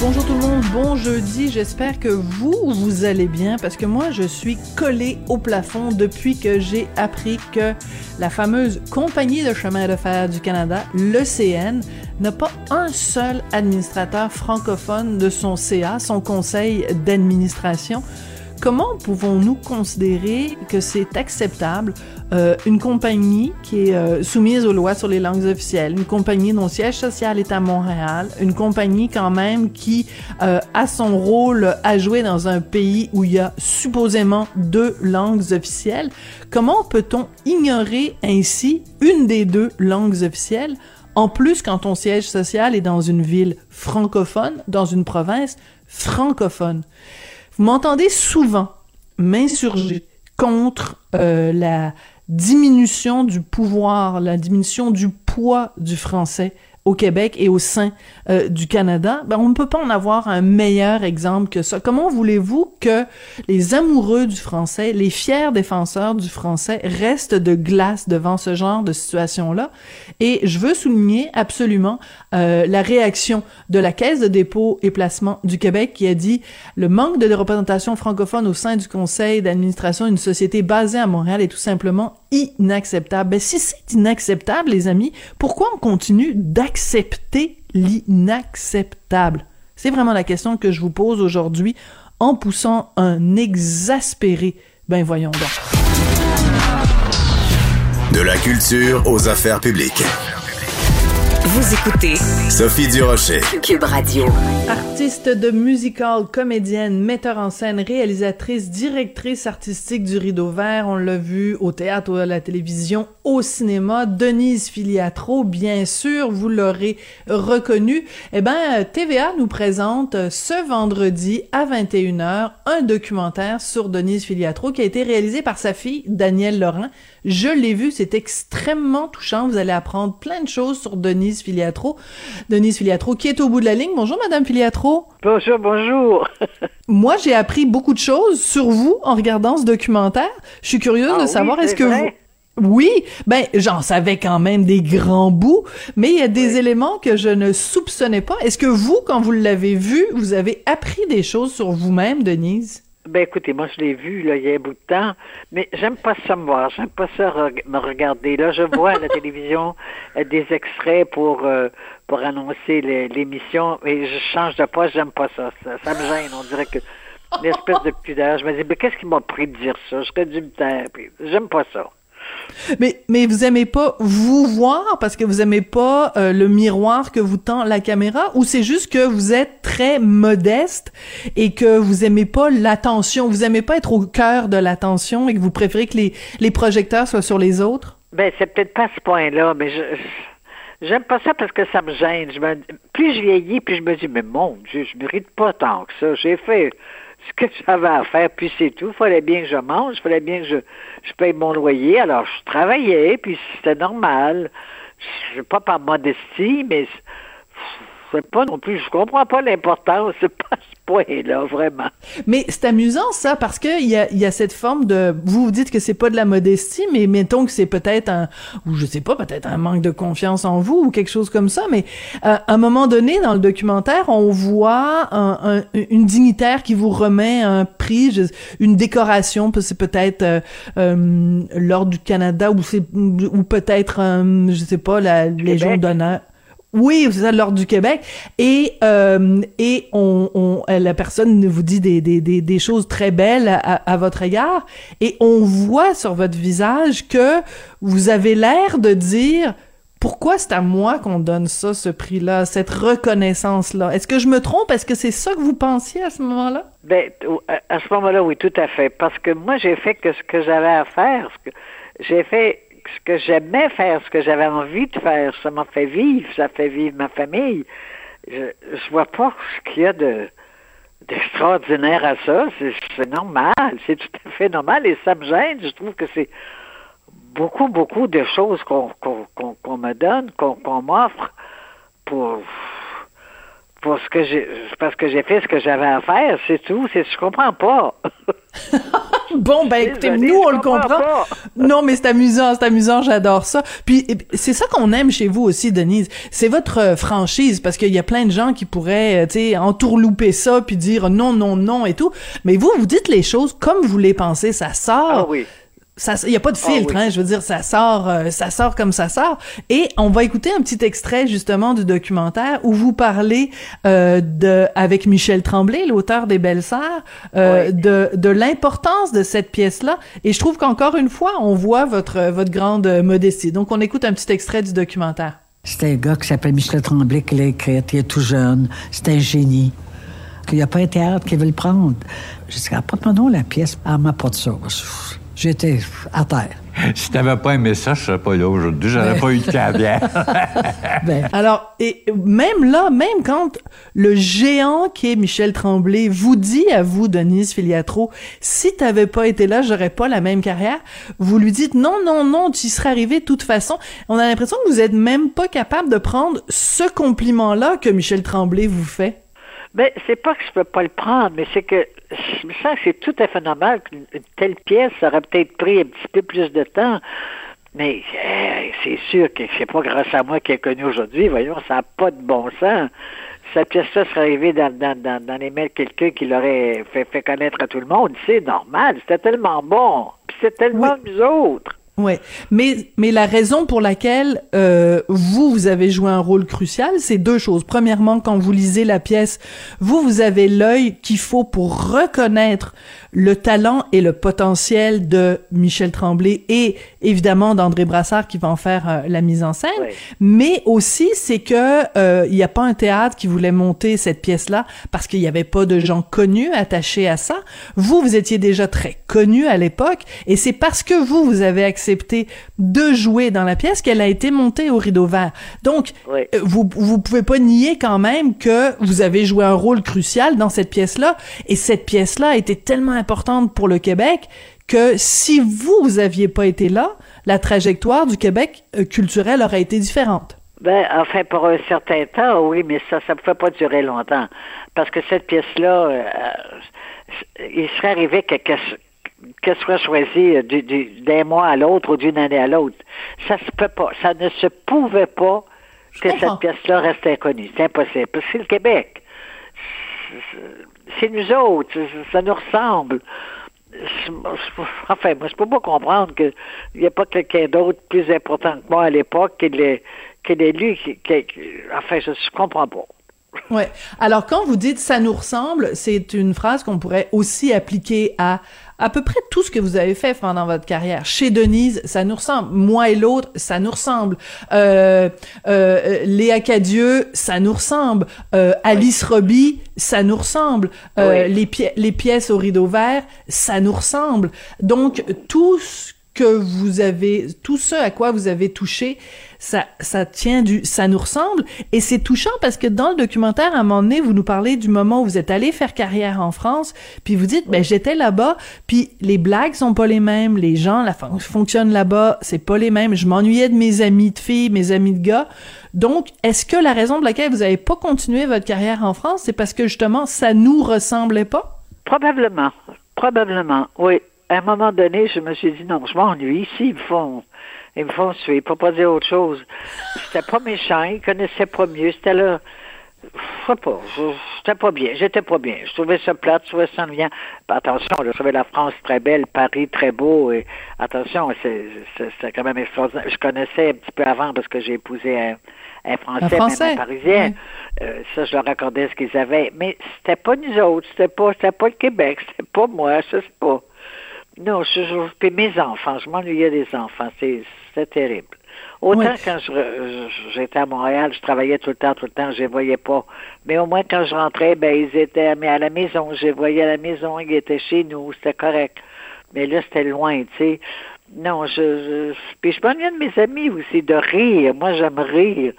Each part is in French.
Bonjour tout le monde, bon jeudi. J'espère que vous, vous allez bien parce que moi, je suis collée au plafond depuis que j'ai appris que la fameuse Compagnie de chemin de fer du Canada, l'ECN, n'a pas un seul administrateur francophone de son CA, son conseil d'administration. Comment pouvons-nous considérer que c'est acceptable euh, une compagnie qui est euh, soumise aux lois sur les langues officielles, une compagnie dont siège social est à Montréal, une compagnie quand même qui euh, a son rôle à jouer dans un pays où il y a supposément deux langues officielles? Comment peut-on ignorer ainsi une des deux langues officielles? En plus, quand ton siège social est dans une ville francophone, dans une province francophone. Vous m'entendez souvent m'insurger contre euh, la diminution du pouvoir, la diminution du poids du français au Québec et au sein euh, du Canada, ben on ne peut pas en avoir un meilleur exemple que ça. Comment voulez-vous que les amoureux du français, les fiers défenseurs du français restent de glace devant ce genre de situation-là? Et je veux souligner absolument euh, la réaction de la Caisse de dépôt et placement du Québec qui a dit le manque de représentation francophone au sein du conseil d'administration d'une société basée à Montréal est tout simplement inacceptable. Ben, si c'est inacceptable, les amis, pourquoi on continue d'accepter l'inacceptable? C'est vraiment la question que je vous pose aujourd'hui en poussant un exaspéré. Ben voyons donc. De la culture aux affaires publiques. Vous écoutez Sophie Durocher. Cube Radio. Artiste de musical, comédienne, metteur en scène, réalisatrice, directrice artistique du Rideau Vert, on l'a vu au théâtre, à la télévision, au cinéma, Denise Filiatro, bien sûr, vous l'aurez reconnu. Eh ben, TVA nous présente ce vendredi à 21h un documentaire sur Denise Filiatro qui a été réalisé par sa fille, Danielle Laurent. Je l'ai vu, c'est extrêmement touchant. Vous allez apprendre plein de choses sur Denise Filiatro. Denise Filiatro qui est au bout de la ligne. Bonjour, Madame Filiatro. Bonjour, bonjour. Moi, j'ai appris beaucoup de choses sur vous en regardant ce documentaire. Je suis curieuse Ah de savoir oui, est-ce que vous... Oui, ben j'en savais quand même des grands bouts, mais il y a des éléments que je ne soupçonnais pas. Est-ce que vous, quand vous l'avez vu, vous avez appris des choses sur vous-même, Denise? Ben écoutez, moi je l'ai vu là, il y a un bout de temps, mais j'aime pas ça me voir, j'aime pas ça reg- me regarder. Là, je vois à la télévision euh, des extraits pour euh, pour annoncer l'émission et je change de poste, j'aime pas ça. ça. ça me gêne, on dirait que une espèce de pudeur. Je me dis, mais qu'est-ce qui m'a pris de dire ça? Me taire. puis J'aime pas ça. Mais, mais vous aimez pas vous voir parce que vous aimez pas euh, le miroir que vous tend la caméra? Ou c'est juste que vous êtes très modeste et que vous aimez pas l'attention, vous aimez pas être au cœur de l'attention et que vous préférez que les, les projecteurs soient sur les autres? Ben, c'est peut-être pas ce point-là, mais je, j'aime pas ça parce que ça me gêne. Plus je vieillis, plus je me dis, mais mon Dieu, je mérite pas tant que ça. J'ai fait ce que j'avais à faire, puis c'est tout. Fallait bien que je mange, fallait bien que je, je paye mon loyer. Alors, je travaillais, puis c'était normal. Je pas par modestie, mais c'est pas non plus, je comprends pas l'importance, c'est pas à ce point-là, vraiment. Mais c'est amusant ça parce que il y a, y a cette forme de vous vous dites que c'est pas de la modestie mais mettons que c'est peut-être un ou je sais pas peut-être un manque de confiance en vous ou quelque chose comme ça mais euh, à un moment donné dans le documentaire on voit un, un- une dignitaire qui vous remet un prix je- une décoration c'est peut-être euh, euh, l'ordre du Canada ou c'est ou peut-être euh, je sais pas la Légion d'honneur oui, c'est ça, l'ordre du Québec. Et, euh, et on, on, euh, la personne vous dit des, des, des, choses très belles à, à votre égard. Et on voit sur votre visage que vous avez l'air de dire pourquoi c'est à moi qu'on donne ça, ce prix-là, cette reconnaissance-là? Est-ce que je me trompe? Est-ce que c'est ça que vous pensiez à ce moment-là? Ben, à- ce moment-là, oui, tout à fait. Parce que moi, j'ai fait que ce que j'avais à faire. J'ai fait ce que j'aimais faire, ce que j'avais envie de faire. Ça m'a fait vivre, ça fait vivre ma famille. Je, je vois pas ce qu'il y a de d'extraordinaire à ça. C'est normal, c'est tout à fait normal et ça me gêne. Je trouve que c'est beaucoup, beaucoup de choses qu'on me donne, qu'on m'offre pour pour ce que j'ai parce que j'ai fait ce que j'avais à faire, c'est tout. C'est je comprends pas. bon ben écoutez, Désolée, nous on le comprend. pas. Non mais c'est amusant, c'est amusant, j'adore ça. Puis et- c'est ça qu'on aime chez vous aussi Denise, c'est votre euh, franchise parce qu'il y a plein de gens qui pourraient euh, tu sais entourlouper ça puis dire non non non et tout, mais vous vous dites les choses comme vous les pensez, ça sort. Ah oui. Ça, il y a pas de filtre, Ah oui. hein, je veux dire, ça sort, euh, ça sort comme ça sort. Et on va écouter un petit extrait justement du documentaire où vous parlez euh, de, avec Michel Tremblay, l'auteur des Belles Sœurs, euh, Oui. de, de l'importance de cette pièce-là. Et je trouve qu'encore une fois, on voit votre votre grande modestie. Donc, on écoute un petit extrait du documentaire. C'est un gars qui s'appelle Michel Tremblay qui l'a écrite. Il est tout jeune. C'est un génie. Il n'y a pas un théâtre qui veut le prendre. J'ai dit, apporte-moi la pièce. Elle m'a pas de ça. J'étais à terre. Si t'avais pas aimé ça, je serais pas là aujourd'hui. J'aurais pas eu de carrière. Ben, Alors, et même là, même quand le géant qui est Michel Tremblay vous dit à vous, Denise Filiatro, si t'avais pas été là, j'aurais pas la même carrière, vous lui dites non, non, non, tu y serais arrivé de toute façon. On a l'impression que vous êtes même pas capable de prendre ce compliment-là que Michel Tremblay vous fait. Ben, c'est pas que je peux pas le prendre, mais c'est que je me sens que c'est tout à fait normal qu'une une telle pièce aurait peut-être pris un petit peu plus de temps. Mais c'est sûr que c'est pas grâce à moi qu'elle est connue aujourd'hui. Voyons, ça n'a pas de bon sens. Cette pièce-là serait arrivée dans, dans, dans, dans les mains de quelqu'un qui l'aurait fait, fait connaître à tout le monde. C'est normal. C'était tellement bon. Puis c'est tellement nous autres. Ouais, mais mais la raison pour laquelle euh, vous vous avez joué un rôle crucial, c'est deux choses. Premièrement, quand vous lisez la pièce, vous vous avez l'œil qu'il faut pour reconnaître le talent et le potentiel de Michel Tremblay et évidemment d'André Brassard qui va en faire euh, la mise en scène. Ouais. Mais aussi, c'est que euh, il n'y a pas un théâtre qui voulait monter cette pièce-là parce qu'il n'y avait pas de gens connus attachés à ça. Vous, vous étiez déjà très connu à l'époque, et c'est parce que vous, vous avez accepté de jouer dans la pièce qu'elle a été montée au rideau vert. Donc, Oui. euh, vous vous pouvez pas nier quand même que vous avez joué un rôle crucial dans cette pièce-là, et cette pièce-là a été tellement importante pour le Québec que si vous, vous aviez pas été là, la trajectoire du Québec euh, culturel aurait été différente. Ben, enfin, pour un certain temps, oui, mais ça, ça ne pouvait pas durer longtemps. Parce que cette pièce-là, euh, il serait arrivé que- qu'elle qu'elle soit choisie euh, du- du- d'un mois à l'autre ou d'une année à l'autre. Ça se peut pas. Ça ne se pouvait pas que comprends. cette pièce-là reste inconnue. C'est impossible. Parce que c'est le Québec. C'est- nous autres. Ça- nous ressemble. Enfin, moi, je peux pas comprendre qu'il n'y a pas quelqu'un d'autre plus important que moi à l'époque qui l'ait lu. Qui, qui- qui- enfin, je, je comprends pas. Ouais. Alors quand vous dites ça nous ressemble, c'est une phrase qu'on pourrait aussi appliquer à à peu près tout ce que vous avez fait pendant votre carrière. Chez Denise, ça nous ressemble. Moi et l'autre, ça nous ressemble. Euh, euh, Léa Cadieux, ça nous ressemble. Euh, Alice Roby, ça nous ressemble. Euh, Oui. les, pi- les pièces au rideau vert, ça nous ressemble. Donc tout ce que vous avez, tout ce à quoi vous avez touché, ça, ça tient du, ça nous ressemble. Et c'est touchant parce que dans le documentaire, à un moment donné, vous nous parlez du moment où vous êtes allé faire carrière en France, puis vous dites, ben, j'étais là-bas, puis les blagues sont pas les mêmes, les gens, la fon- fonctionnent là-bas, c'est pas les mêmes. Je m'ennuyais de mes amis de filles, mes amis de gars. Donc, est-ce que la raison pour laquelle vous avez pas continué votre carrière en France, c'est parce que justement, ça nous ressemblait pas? Probablement. Probablement, oui. À un moment donné, je me suis dit, non, je m'ennuie ici, ils me font, ils me font suivre, pour pas dire autre chose. C'était pas méchant, ils connaissaient pas mieux, c'était là, je sais pas, je- j'étais pas bien, j'étais pas bien. Je trouvais ça plate, je trouvais ça ennuyant. Ben, attention, je trouvais la France très belle, Paris très beau, et attention, c'est, quand même extraordinaire. Je connaissais un petit peu avant parce que j'ai épousé un, un Français, Un Français, même un Parisien. oui. Euh, ça, je leur accordais ce qu'ils avaient. Mais c'était pas nous autres, c'était pas, c'était pas le Québec, c'était pas moi, je sais pas. Non, je, je, puis mes enfants, je m'ennuyais des enfants, c'est, c'était terrible. Autant quand j'étais à Montréal, je travaillais tout le temps, tout le temps, je les voyais pas. Mais au moins quand je rentrais, ben ils étaient mais à la maison, je les voyais à la maison, ils étaient chez nous, c'était correct. Mais là, c'était loin, tu sais. Non, je, je puis je m'ennuyais de mes amis aussi, de rire. Moi, j'aime rire.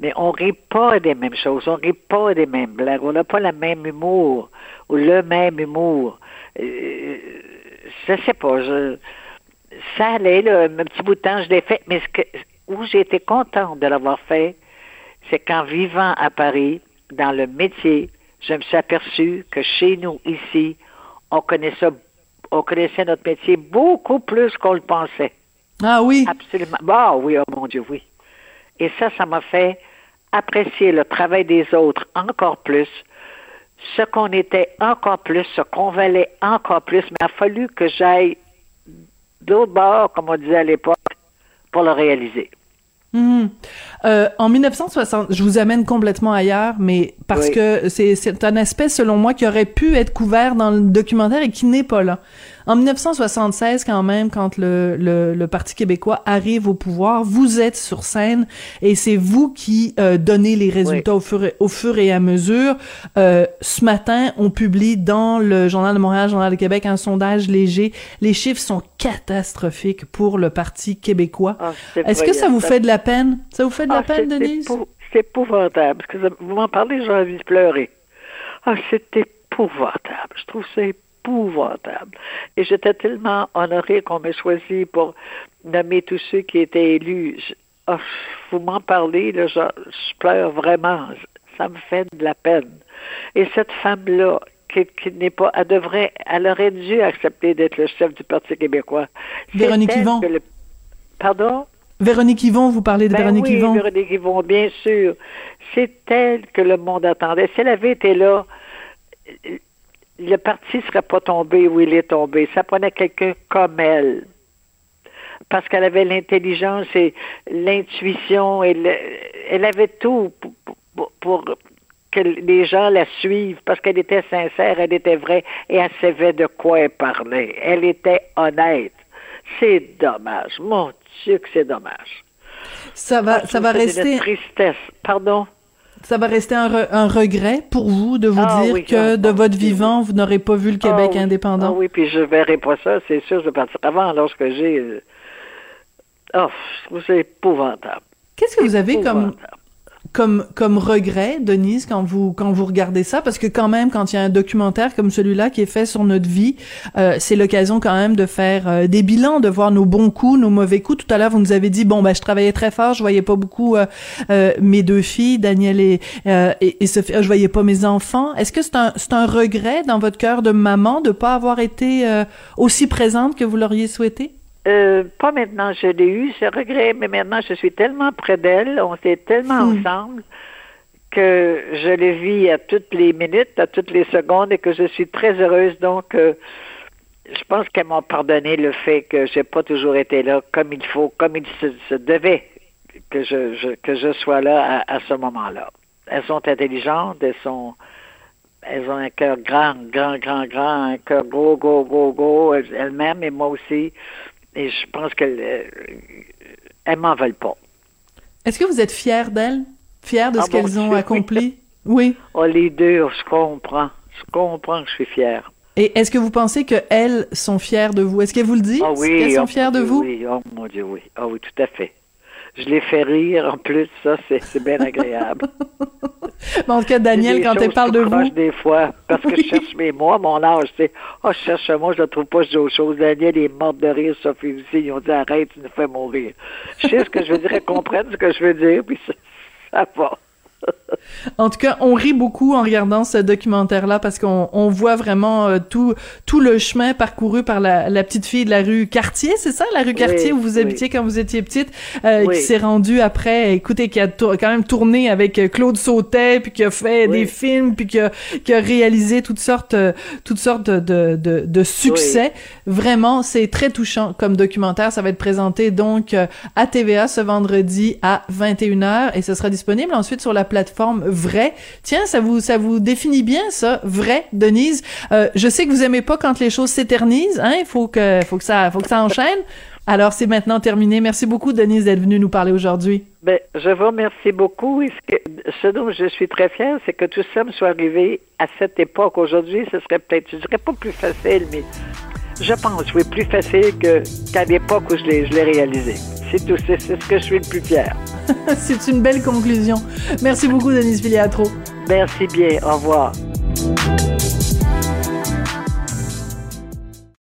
Mais on rit pas des mêmes choses, on rit pas des mêmes blagues, on n'a pas le même humour, ou le même humour. Je sais pas, je, ça allait, là, un petit bout de temps, je l'ai fait, mais ce que, où j'ai été contente de l'avoir fait, c'est qu'en vivant à Paris, dans le métier, je me suis aperçu que chez nous, ici, on connaissait, on connaissait notre métier beaucoup plus qu'on le pensait. Ah oui? Absolument. Ah oui, oh mon Dieu, oui. Et ça, ça m'a fait apprécier le travail des autres encore plus, ce qu'on était encore plus, ce qu'on valait encore plus, mais il a fallu que j'aille d'autre bord, comme on disait à l'époque, pour le réaliser. Mhm. Euh, en 1960, je vous amène complètement ailleurs, mais parce Oui. que c'est c'est un aspect, selon moi, qui aurait pu être couvert dans le documentaire et qui n'est pas là. En 1976, quand même, quand le, le, le Parti québécois arrive au pouvoir, vous êtes sur scène et c'est vous qui euh, donnez les résultats au, fur et, au fur et à mesure. Euh, ce matin, on publie dans le Journal de Montréal, Journal de Québec, un sondage léger. Les chiffres sont catastrophiques pour le Parti québécois. Ah, Est-ce que ça vous fait de la peine? Ça vous fait de la Ah, peine, Denise? C'est épouvantable. Parce que vous m'en parlez, j'ai envie de pleurer. Ah, c'est épouvantable. Je trouve ça épouvantable. Et j'étais tellement honorée qu'on m'ait choisi pour nommer tous ceux qui étaient élus. Je- ah, vous m'en parlez, là, je, je pleure vraiment. Ça me fait de la peine. Et cette femme-là, qui, qui n'est pas, elle devrait, elle aurait dû accepter d'être le chef du Parti québécois. Véronique Yvon. le- Pardon? Véronique Yvon, vous parlez de Ben Véronique oui, Yvon. Véronique Yvon, bien sûr. C'est elle que le monde attendait. Si elle avait été là, le parti ne serait pas tombé où il est tombé. Ça prenait quelqu'un comme elle. Parce qu'elle avait l'intelligence et l'intuition. Et le- elle avait tout pour, pour- pour que les gens la suivent parce qu'elle était sincère, elle était vraie et elle savait de quoi elle parlait. Elle était honnête. C'est dommage. Mon Dieu que c'est dommage. Ça va, Ah, ça va rester, une tristesse. Pardon? Ça va rester un, re- un regret pour vous de vous Ah dire oui, que ah, de votre oui, vivant, vous n'aurez pas vu le Québec Ah oui. indépendant? Ah oui, puis je verrai pas ça, c'est sûr, je vais partir avant lorsque j'ai. euh, Oh, je trouve ça épouvantable. Qu'est-ce que vous avez comme. Comme, comme regret, Denise, quand vous, quand vous regardez ça? Parce que quand même, quand il y a un documentaire comme celui-là qui est fait sur notre vie, euh, c'est l'occasion quand même de faire euh, des bilans, de voir nos bons coups, nos mauvais coups. Tout à l'heure, vous nous avez dit, bon, ben, je travaillais très fort, je voyais pas beaucoup euh, euh, mes deux filles, Daniel et, euh, et, et Sophie, euh, je voyais pas mes enfants. Est-ce que c'est un, c'est un regret dans votre cœur de maman de pas avoir été aussi présente que vous l'auriez souhaité? Euh, pas maintenant, je l'ai eu, ce regret, mais maintenant je suis tellement près d'elle, on est tellement Hmm. ensemble que je le vis à toutes les minutes, à toutes les secondes et que je suis très heureuse. Donc, euh, je pense qu'elles m'ont pardonné le fait que j'ai pas toujours été là comme il faut, comme il se, se devait que je, je- que je sois là à, à ce moment-là. Elles sont intelligentes, elles sont elles ont un cœur grand, grand, grand, grand, un cœur gros, gros, gros, gros, elles- elles-mêmes et moi aussi. Et je pense qu'elles euh, elles m'en veulent pas. Est-ce que vous êtes fière d'elles? Fière de Ah ce qu'elles ont accompli? Oui. Oh, les deux, je comprends. Je comprends que je suis fière. Et est-ce que vous pensez qu'elles sont fières de vous? Est-ce qu'elles vous le disent? Ah oui. Qu'elles sont oh, fières de vous? Oui, oh mon Dieu, oui. Ah oui, tout à fait. Je les fais rire en plus, ça, c'est c'est bien agréable. Mais en tout cas, Daniel, quand elle parle de vous, des fois, parce que je cherche mes mots, mon âge, tu sais. Oh, je cherche moi, je ne trouve pas, je dis autre chose. Daniel est morte de rire, Sophie aussi. Ils ont dit, arrête, tu nous fais mourir. Je sais ce que je veux dire, elles comprennent ce que je veux dire, puis ça, ça va. En tout cas, on rit beaucoup en regardant ce documentaire-là parce qu'on on voit vraiment euh, tout tout le chemin parcouru par la, la petite fille de la rue Cartier, c'est ça, la rue Cartier où vous oui. habitiez quand vous étiez petite, euh, Oui. qui s'est rendue après, écoutez, qui a quand même tourné avec euh, Claude Sautet, puis qui a fait des films, puis qui a, qui a réalisé toutes sortes toutes sortes de de, de succès. Vraiment, c'est très touchant comme documentaire. Ça va être présenté donc à TVA ce vendredi à 21h et ce sera disponible ensuite sur la plateforme Vrai. Tiens, ça vous ça vous définit bien ça, Vrai, Denise. Euh, je sais que vous aimez pas quand les choses s'éternisent, hein. Il faut que faut que ça faut que ça enchaîne. Alors c'est maintenant terminé. Merci beaucoup, Denise, d'être venue nous parler aujourd'hui. Ben, je vous remercie beaucoup. Et ce, dont je suis très fière, c'est que tout ça me soit arrivé à cette époque. Aujourd'hui, ce serait peut-être, je dirais pas plus facile, mais je pense, oui, plus facile qu'à l'époque où je l'ai, je l'ai réalisé. C'est tout, c'est, ce que je suis le plus fier. c'est une belle conclusion. Merci beaucoup, Denise Filiatro. Merci bien. Au revoir.